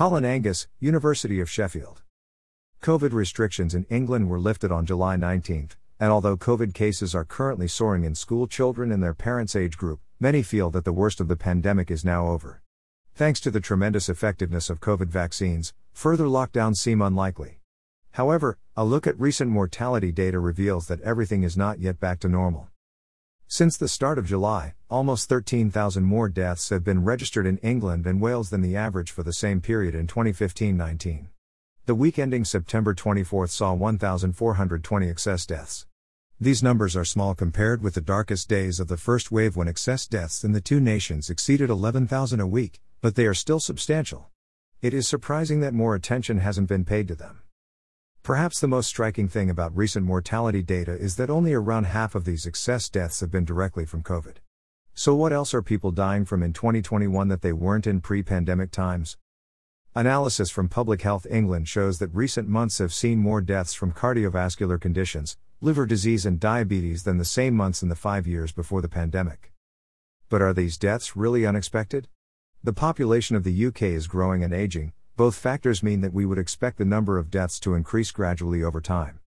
Colin Angus, University of Sheffield. COVID restrictions in England were lifted on July 19, and although COVID cases are currently soaring in school children and their parents' age group, many feel that the worst of the pandemic is now over. Thanks to the tremendous effectiveness of COVID vaccines, further lockdowns seem unlikely. However, a look at recent mortality data reveals that everything is not yet back to normal. Since the start of July, almost 13,000 more deaths have been registered in England and Wales than the average for the same period in 2015 19. The week ending September 24 saw 1,420 excess deaths. These numbers are small compared with the darkest days of the first wave when excess deaths in the two nations exceeded 11,000 a week, but they are still substantial. It is surprising that more attention hasn't been paid to them. Perhaps the most striking thing about recent mortality data is that only around half of these excess deaths have been directly from COVID. So, what else are people dying from in 2021 that they weren't in pre pandemic times? Analysis from Public Health England shows that recent months have seen more deaths from cardiovascular conditions, liver disease, and diabetes than the same months in the five years before the pandemic. But are these deaths really unexpected? The population of the UK is growing and aging, both factors mean that we would expect the number of deaths to increase gradually over time.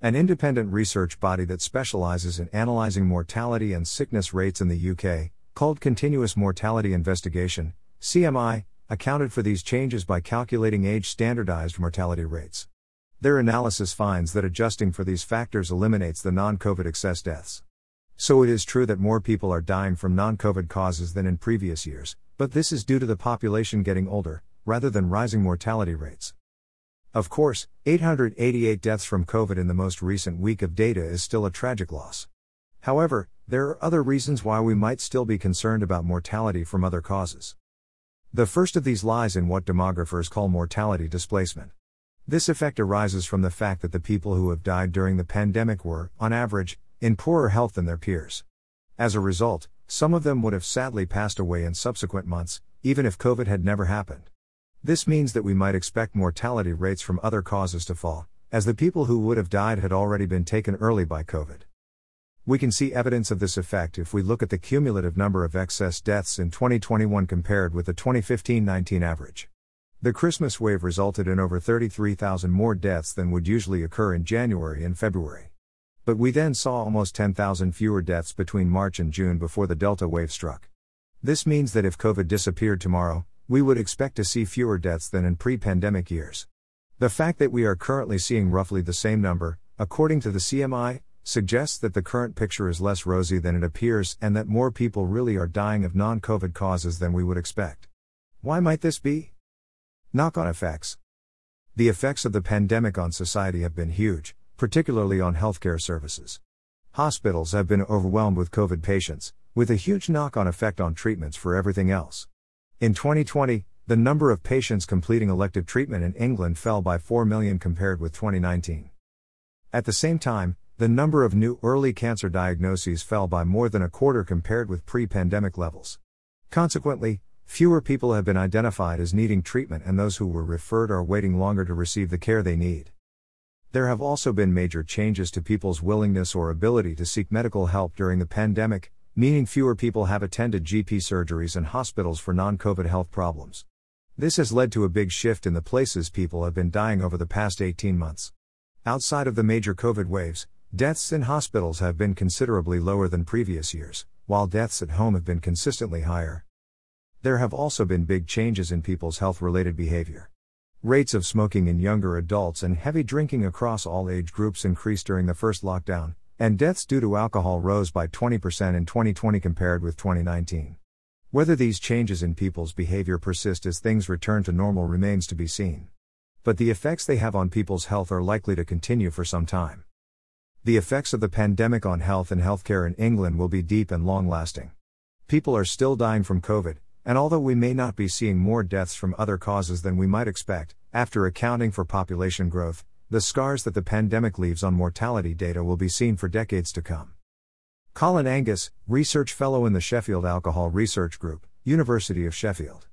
An independent research body that specializes in analyzing mortality and sickness rates in the UK, called Continuous Mortality Investigation, CMI, accounted for these changes by calculating age standardized mortality rates. Their analysis finds that adjusting for these factors eliminates the non COVID excess deaths. So it is true that more people are dying from non COVID causes than in previous years, but this is due to the population getting older, rather than rising mortality rates. Of course, 888 deaths from COVID in the most recent week of data is still a tragic loss. However, there are other reasons why we might still be concerned about mortality from other causes. The first of these lies in what demographers call mortality displacement. This effect arises from the fact that the people who have died during the pandemic were, on average, in poorer health than their peers. As a result, some of them would have sadly passed away in subsequent months, even if COVID had never happened. This means that we might expect mortality rates from other causes to fall, as the people who would have died had already been taken early by COVID. We can see evidence of this effect if we look at the cumulative number of excess deaths in 2021 compared with the 2015 19 average. The Christmas wave resulted in over 33,000 more deaths than would usually occur in January and February. But we then saw almost 10,000 fewer deaths between March and June before the Delta wave struck. This means that if COVID disappeared tomorrow, we would expect to see fewer deaths than in pre pandemic years. The fact that we are currently seeing roughly the same number, according to the CMI, suggests that the current picture is less rosy than it appears and that more people really are dying of non COVID causes than we would expect. Why might this be? Knock on effects. The effects of the pandemic on society have been huge, particularly on healthcare services. Hospitals have been overwhelmed with COVID patients, with a huge knock on effect on treatments for everything else. In 2020, the number of patients completing elective treatment in England fell by 4 million compared with 2019. At the same time, the number of new early cancer diagnoses fell by more than a quarter compared with pre pandemic levels. Consequently, fewer people have been identified as needing treatment, and those who were referred are waiting longer to receive the care they need. There have also been major changes to people's willingness or ability to seek medical help during the pandemic, meaning fewer people have attended GP surgeries and hospitals for non COVID health problems. This has led to a big shift in the places people have been dying over the past 18 months. Outside of the major COVID waves, deaths in hospitals have been considerably lower than previous years, while deaths at home have been consistently higher. There have also been big changes in people's health related behavior. Rates of smoking in younger adults and heavy drinking across all age groups increased during the first lockdown, and deaths due to alcohol rose by 20% in 2020 compared with 2019. Whether these changes in people's behavior persist as things return to normal remains to be seen. But the effects they have on people's health are likely to continue for some time. The effects of the pandemic on health and healthcare in England will be deep and long lasting. People are still dying from COVID, and although we may not be seeing more deaths from other causes than we might expect, after accounting for population growth, the scars that the pandemic leaves on mortality data will be seen for decades to come. Colin Angus, Research Fellow in the Sheffield Alcohol Research Group, University of Sheffield.